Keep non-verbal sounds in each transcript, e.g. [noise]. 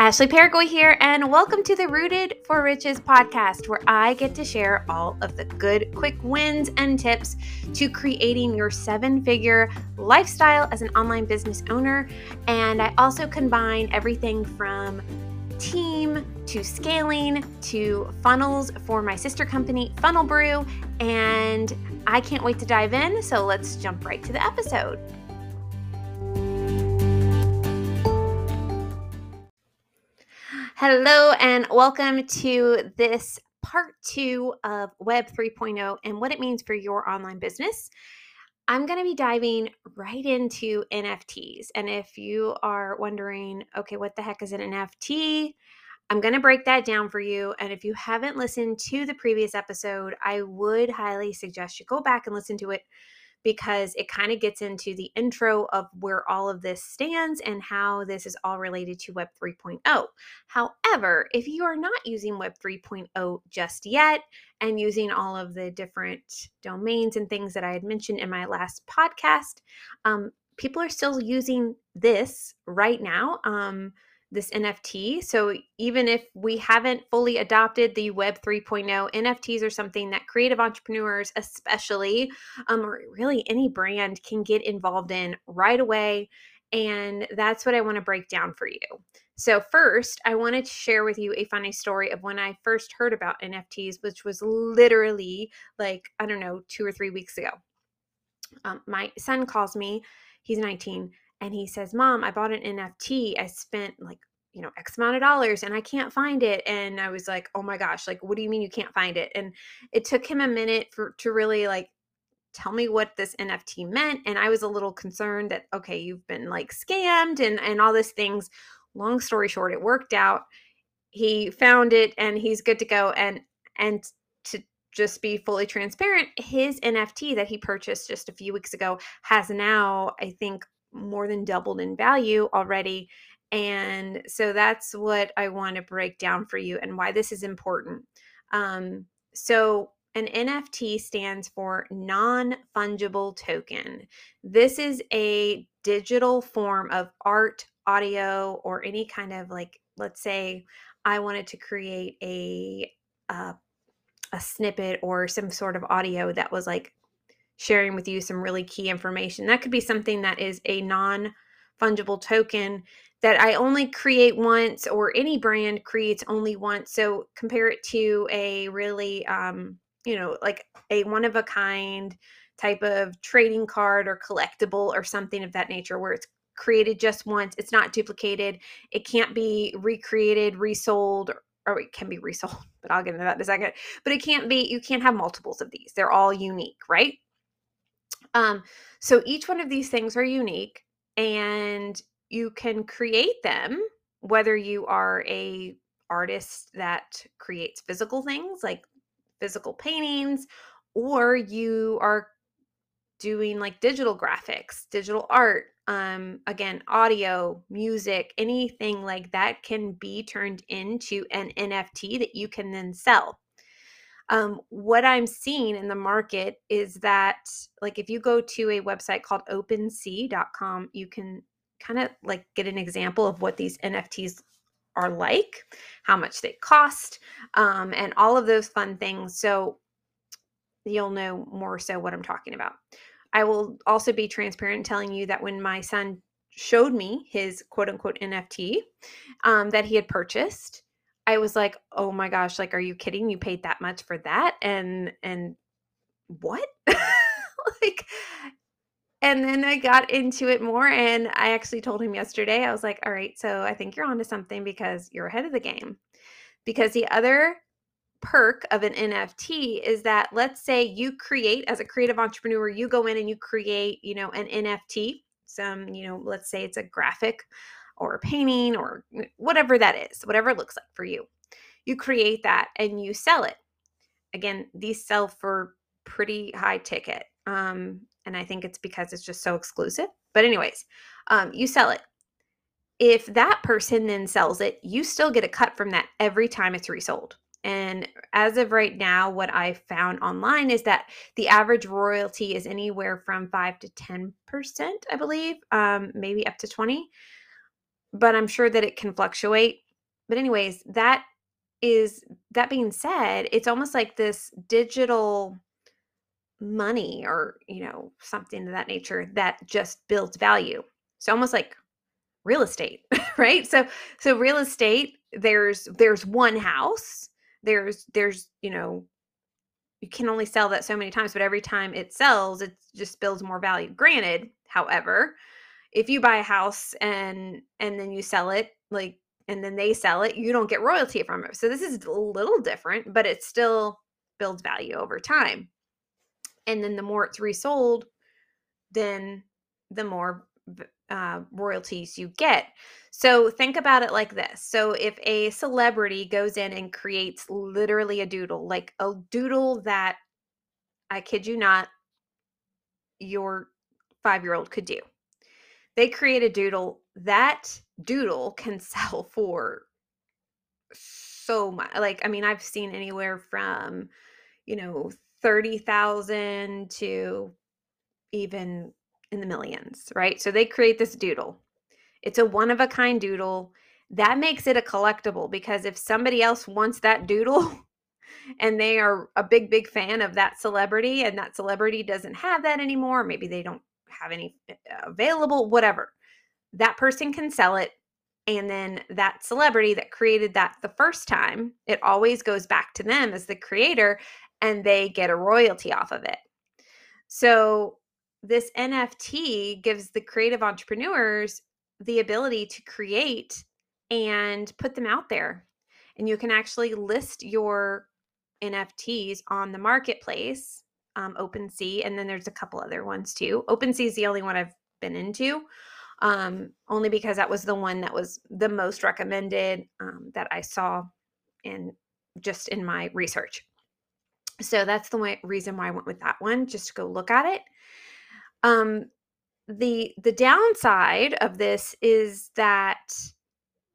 Ashley Paragoy here, and welcome to the Rooted for Riches podcast, where I get to share all of the good, quick wins and tips to creating your seven figure lifestyle as an online business owner. And I also combine everything from team to scaling to funnels for my sister company, Funnel Brew. And I can't wait to dive in, so let's jump right to the episode. Hello, and welcome to this part two of Web 3.0 and what it means for your online business. I'm going to be diving right into NFTs. And if you are wondering, okay, what the heck is an NFT? I'm going to break that down for you. And if you haven't listened to the previous episode, I would highly suggest you go back and listen to it because it kind of gets into the intro of where all of this stands and how this is all related to Web 3.0. However, if you are not using Web 3.0 just yet and using all of the different domains and things that I had mentioned in my last podcast, um, people are still using this right now. Um, this NFT. So even if we haven't fully adopted the Web 3.0, NFTs are something that creative entrepreneurs, especially, um, or really any brand, can get involved in right away. And that's what I want to break down for you. So, first, I wanted to share with you a funny story of when I first heard about NFTs, which was literally like, I don't know, two or three weeks ago. Um, my son calls me, he's 19 and he says, Mom, I bought an NFT. I spent like, you know, X amount of dollars and I can't find it. And I was like, Oh my gosh, like, what do you mean you can't find it? And it took him a minute for to really like tell me what this NFT meant. And I was a little concerned that, okay, you've been like scammed and and all these things. Long story short, it worked out. He found it and he's good to go. And and to just be fully transparent, his NFT that he purchased just a few weeks ago has now, I think, more than doubled in value already. And so that's what I want to break down for you and why this is important. Um, so, an NFT stands for non fungible token. This is a digital form of art, audio, or any kind of like, let's say I wanted to create a, uh, a snippet or some sort of audio that was like sharing with you some really key information. That could be something that is a non fungible token that I only create once, or any brand creates only once. So compare it to a really, um, you know, like a one of a kind type of trading card or collectible or something of that nature where it's created just once, it's not duplicated, it can't be recreated, resold, or it can be resold, [laughs] but I'll get into that in a second. But it can't be, you can't have multiples of these. They're all unique, right? Um, so each one of these things are unique and you can create them whether you are a artist that creates physical things like physical paintings or you are doing like digital graphics, digital art, um again, audio, music, anything like that can be turned into an NFT that you can then sell um, what I'm seeing in the market is that, like, if you go to a website called OpenSea.com, you can kind of like get an example of what these NFTs are like, how much they cost, um, and all of those fun things. So you'll know more so what I'm talking about. I will also be transparent telling you that when my son showed me his quote unquote NFT um, that he had purchased, I was like, "Oh my gosh, like are you kidding? You paid that much for that?" And and what? [laughs] like and then I got into it more and I actually told him yesterday. I was like, "All right, so I think you're onto something because you're ahead of the game." Because the other perk of an NFT is that let's say you create as a creative entrepreneur, you go in and you create, you know, an NFT, some, you know, let's say it's a graphic or a painting or whatever that is, whatever it looks like for you. You create that and you sell it. Again, these sell for pretty high ticket. Um, and I think it's because it's just so exclusive. But, anyways, um, you sell it. If that person then sells it, you still get a cut from that every time it's resold. And as of right now, what I found online is that the average royalty is anywhere from five to ten percent, I believe, um, maybe up to twenty but I'm sure that it can fluctuate. but anyways, that is that being said, it's almost like this digital money or, you know, something of that nature that just builds value. So almost like real estate, [laughs] right? So so real estate, there's there's one house, there's there's, you know, you can only sell that so many times, but every time it sells, it just builds more value. Granted, however, if you buy a house and and then you sell it, like and then they sell it, you don't get royalty from it. So this is a little different, but it still builds value over time. And then the more it's resold, then the more uh, royalties you get. So think about it like this. So if a celebrity goes in and creates literally a doodle, like a doodle that I kid you not, your five year old could do. They create a doodle. That doodle can [laughs] sell for so much. Like, I mean, I've seen anywhere from, you know, 30,000 to even in the millions, right? So they create this doodle. It's a one of a kind doodle. That makes it a collectible because if somebody else wants that doodle [laughs] and they are a big, big fan of that celebrity and that celebrity doesn't have that anymore, maybe they don't have any uh, available, whatever, that person can sell it. And then that celebrity that created that the first time, it always goes back to them as the creator and they get a royalty off of it. So this NFT gives the creative entrepreneurs the ability to create and put them out there. And you can actually list your NFTs on the marketplace, um, OpenSea, and then there's a couple other ones too. Open OpenSea is the only one I've been into, um, only because that was the one that was the most recommended um, that I saw in just in my research. So that's the way, reason why I went with that one, just to go look at it. Um, the the downside of this is that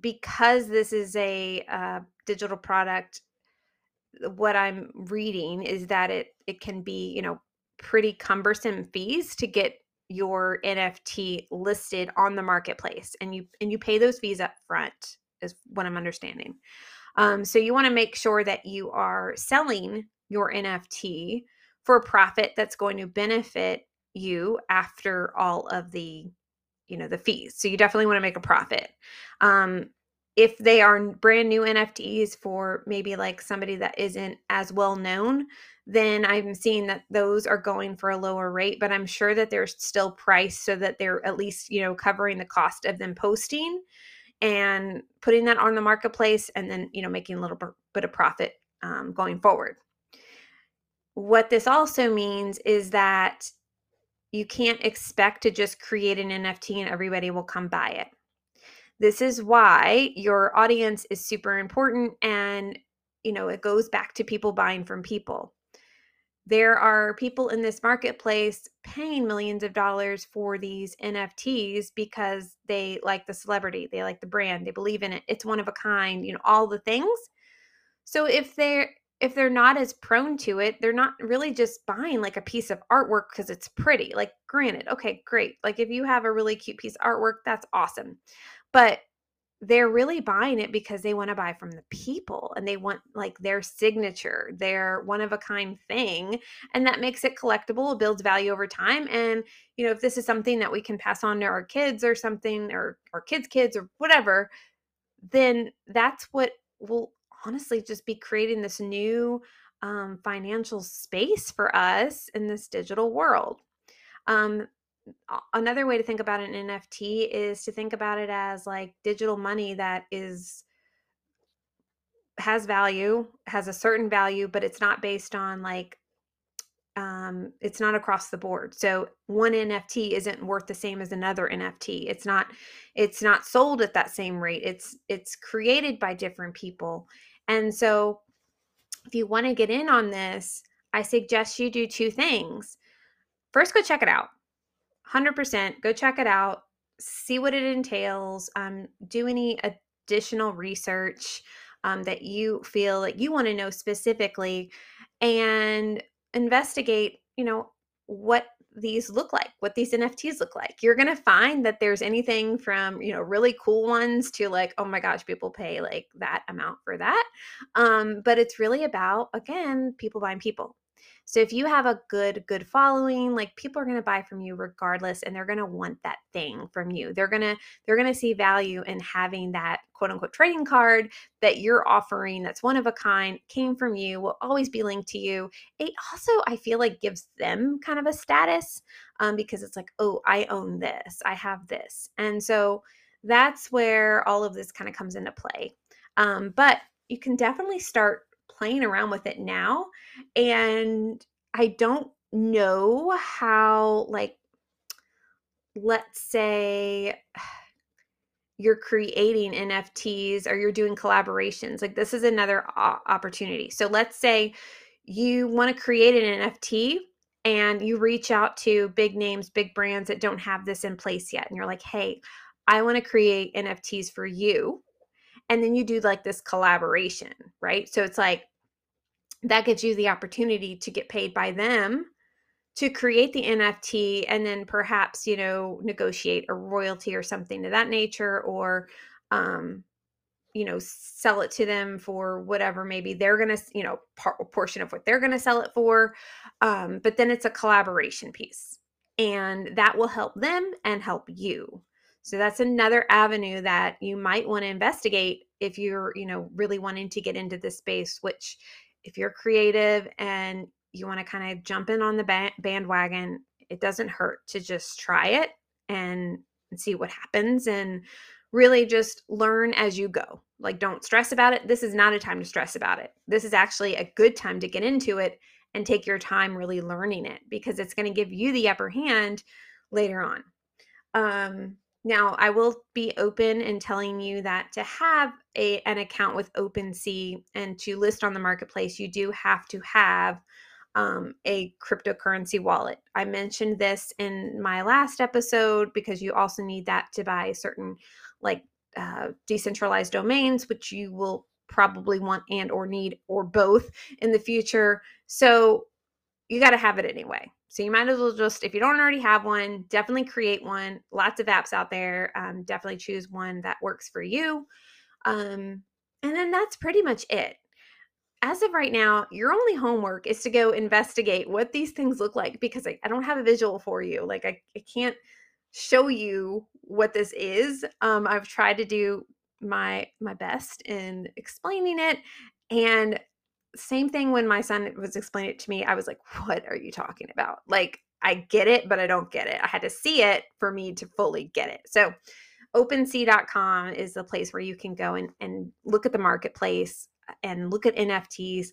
because this is a uh, digital product, what I'm reading is that it it can be you know pretty cumbersome fees to get your NFT listed on the marketplace, and you and you pay those fees up front is what I'm understanding. Um, so you want to make sure that you are selling your NFT for a profit that's going to benefit you after all of the you know the fees so you definitely want to make a profit um if they are brand new nfts for maybe like somebody that isn't as well known then i'm seeing that those are going for a lower rate but i'm sure that they're still priced so that they're at least you know covering the cost of them posting and putting that on the marketplace and then you know making a little bit of profit um, going forward what this also means is that you can't expect to just create an NFT and everybody will come buy it. This is why your audience is super important and you know, it goes back to people buying from people. There are people in this marketplace paying millions of dollars for these NFTs because they like the celebrity, they like the brand, they believe in it. It's one of a kind, you know, all the things. So if they're if they're not as prone to it, they're not really just buying like a piece of artwork because it's pretty. Like, granted, okay, great. Like, if you have a really cute piece of artwork, that's awesome. But they're really buying it because they want to buy from the people and they want like their signature, their one of a kind thing. And that makes it collectible, builds value over time. And, you know, if this is something that we can pass on to our kids or something, or our kids' kids or whatever, then that's what will honestly just be creating this new um, financial space for us in this digital world. Um, another way to think about an NFT is to think about it as like digital money that is has value, has a certain value, but it's not based on like um, it's not across the board. So one NFT isn't worth the same as another NFT. It's not it's not sold at that same rate. It's it's created by different people and so, if you want to get in on this, I suggest you do two things. First, go check it out. 100% go check it out, see what it entails, um, do any additional research um, that you feel that you want to know specifically, and investigate, you know, what these look like, what these NFTs look like. You're going to find that there's anything from, you know, really cool ones to like, oh my gosh, people pay like that amount for that. Um, but it's really about, again, people buying people. So if you have a good good following, like people are going to buy from you regardless and they're going to want that thing from you. They're going to they're going to see value in having that quote unquote trading card that you're offering that's one of a kind, came from you, will always be linked to you. It also I feel like gives them kind of a status um, because it's like, "Oh, I own this. I have this." And so that's where all of this kind of comes into play. Um, but you can definitely start playing around with it now and I don't know how like let's say you're creating NFTs or you're doing collaborations. Like this is another opportunity. So let's say you want to create an NFT and you reach out to big names, big brands that don't have this in place yet. And you're like, hey, I want to create NFTs for you and then you do like this collaboration, right? So it's like that gives you the opportunity to get paid by them to create the NFT and then perhaps, you know, negotiate a royalty or something to that nature or um you know sell it to them for whatever maybe they're to you know part, portion of what they're to sell it for um but then it's a collaboration piece and that will help them and help you so that's another avenue that you might want to investigate if you're, you know, really wanting to get into this space, which if you're creative and you want to kind of jump in on the bandwagon, it doesn't hurt to just try it and, and see what happens and really just learn as you go. Like, don't stress about it. This is not a time to stress about it. This is actually a good time to get into it and take your time really learning it because it's going to give you the upper hand later on. Um, now, I will be open in telling you that to have a, an account with OpenSea and to list on the marketplace, you do have to have um, a cryptocurrency wallet. I mentioned this in my last episode because you also need that to buy certain like uh, decentralized domains, which you will probably want and or need or both in the future. So you got to have it anyway. So you might as well just, if you don't already have one, definitely create one. Lots of apps out there. Um, definitely choose one that works for you. Um, and then that's pretty much it. As of right now, your only homework is to go investigate what these things look like because I, I don't have a visual for you. Like I, I can't show you what this is. Um, I've tried to do my my best in explaining it and same thing when my son was explaining it to me. I was like, what are you talking about? Like, I get it, but I don't get it. I had to see it for me to fully get it. So, OpenSea.com is the place where you can go and, and look at the marketplace uh, and look at NFTs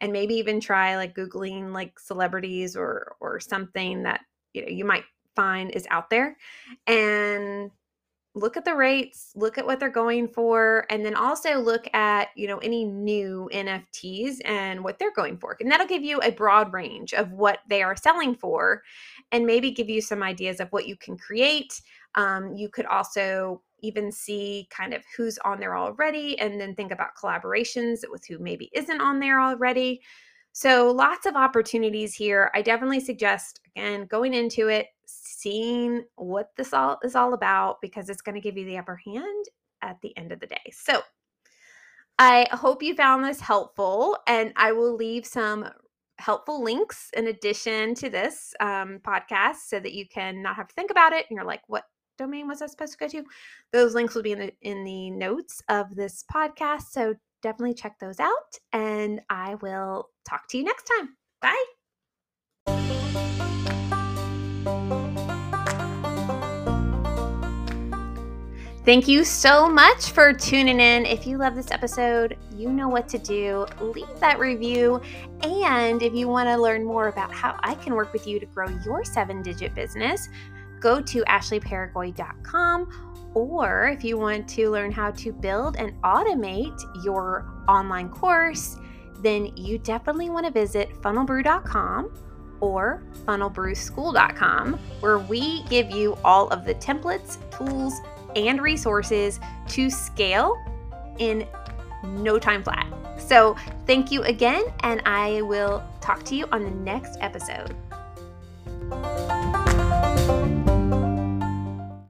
and maybe even try like Googling like celebrities or or something that you know you might find is out there and look at the rates, look at what they're going for, and then also look at, you know, any new NFTs and what they're going for. And that'll give you a broad range of what they are selling for and maybe give you some ideas of what you can create. Um, you could also even see kind of who's on there already and then think about collaborations with who maybe isn't on there already. So, lots of opportunities here. I definitely suggest, again, going into it, seeing what this all is all about because it's going to give you the upper hand at the end of the day. So, I hope you found this helpful, and I will leave some helpful links in addition to this um, podcast so that you can not have to think about it and you're like, what domain was I supposed to go to? Those links will be in the in the notes of this podcast. So definitely check those out. And I will talk to you next time. Bye. Thank you so much for tuning in. If you love this episode, you know what to do. Leave that review. And if you want to learn more about how I can work with you to grow your seven digit business, go to ashleyparagoy.com or if you want to learn how to build and automate your online course, then you definitely want to visit funnelbrew.com or funnelbrewschool.com, where we give you all of the templates, tools, and resources to scale in no time flat. So, thank you again, and I will talk to you on the next episode.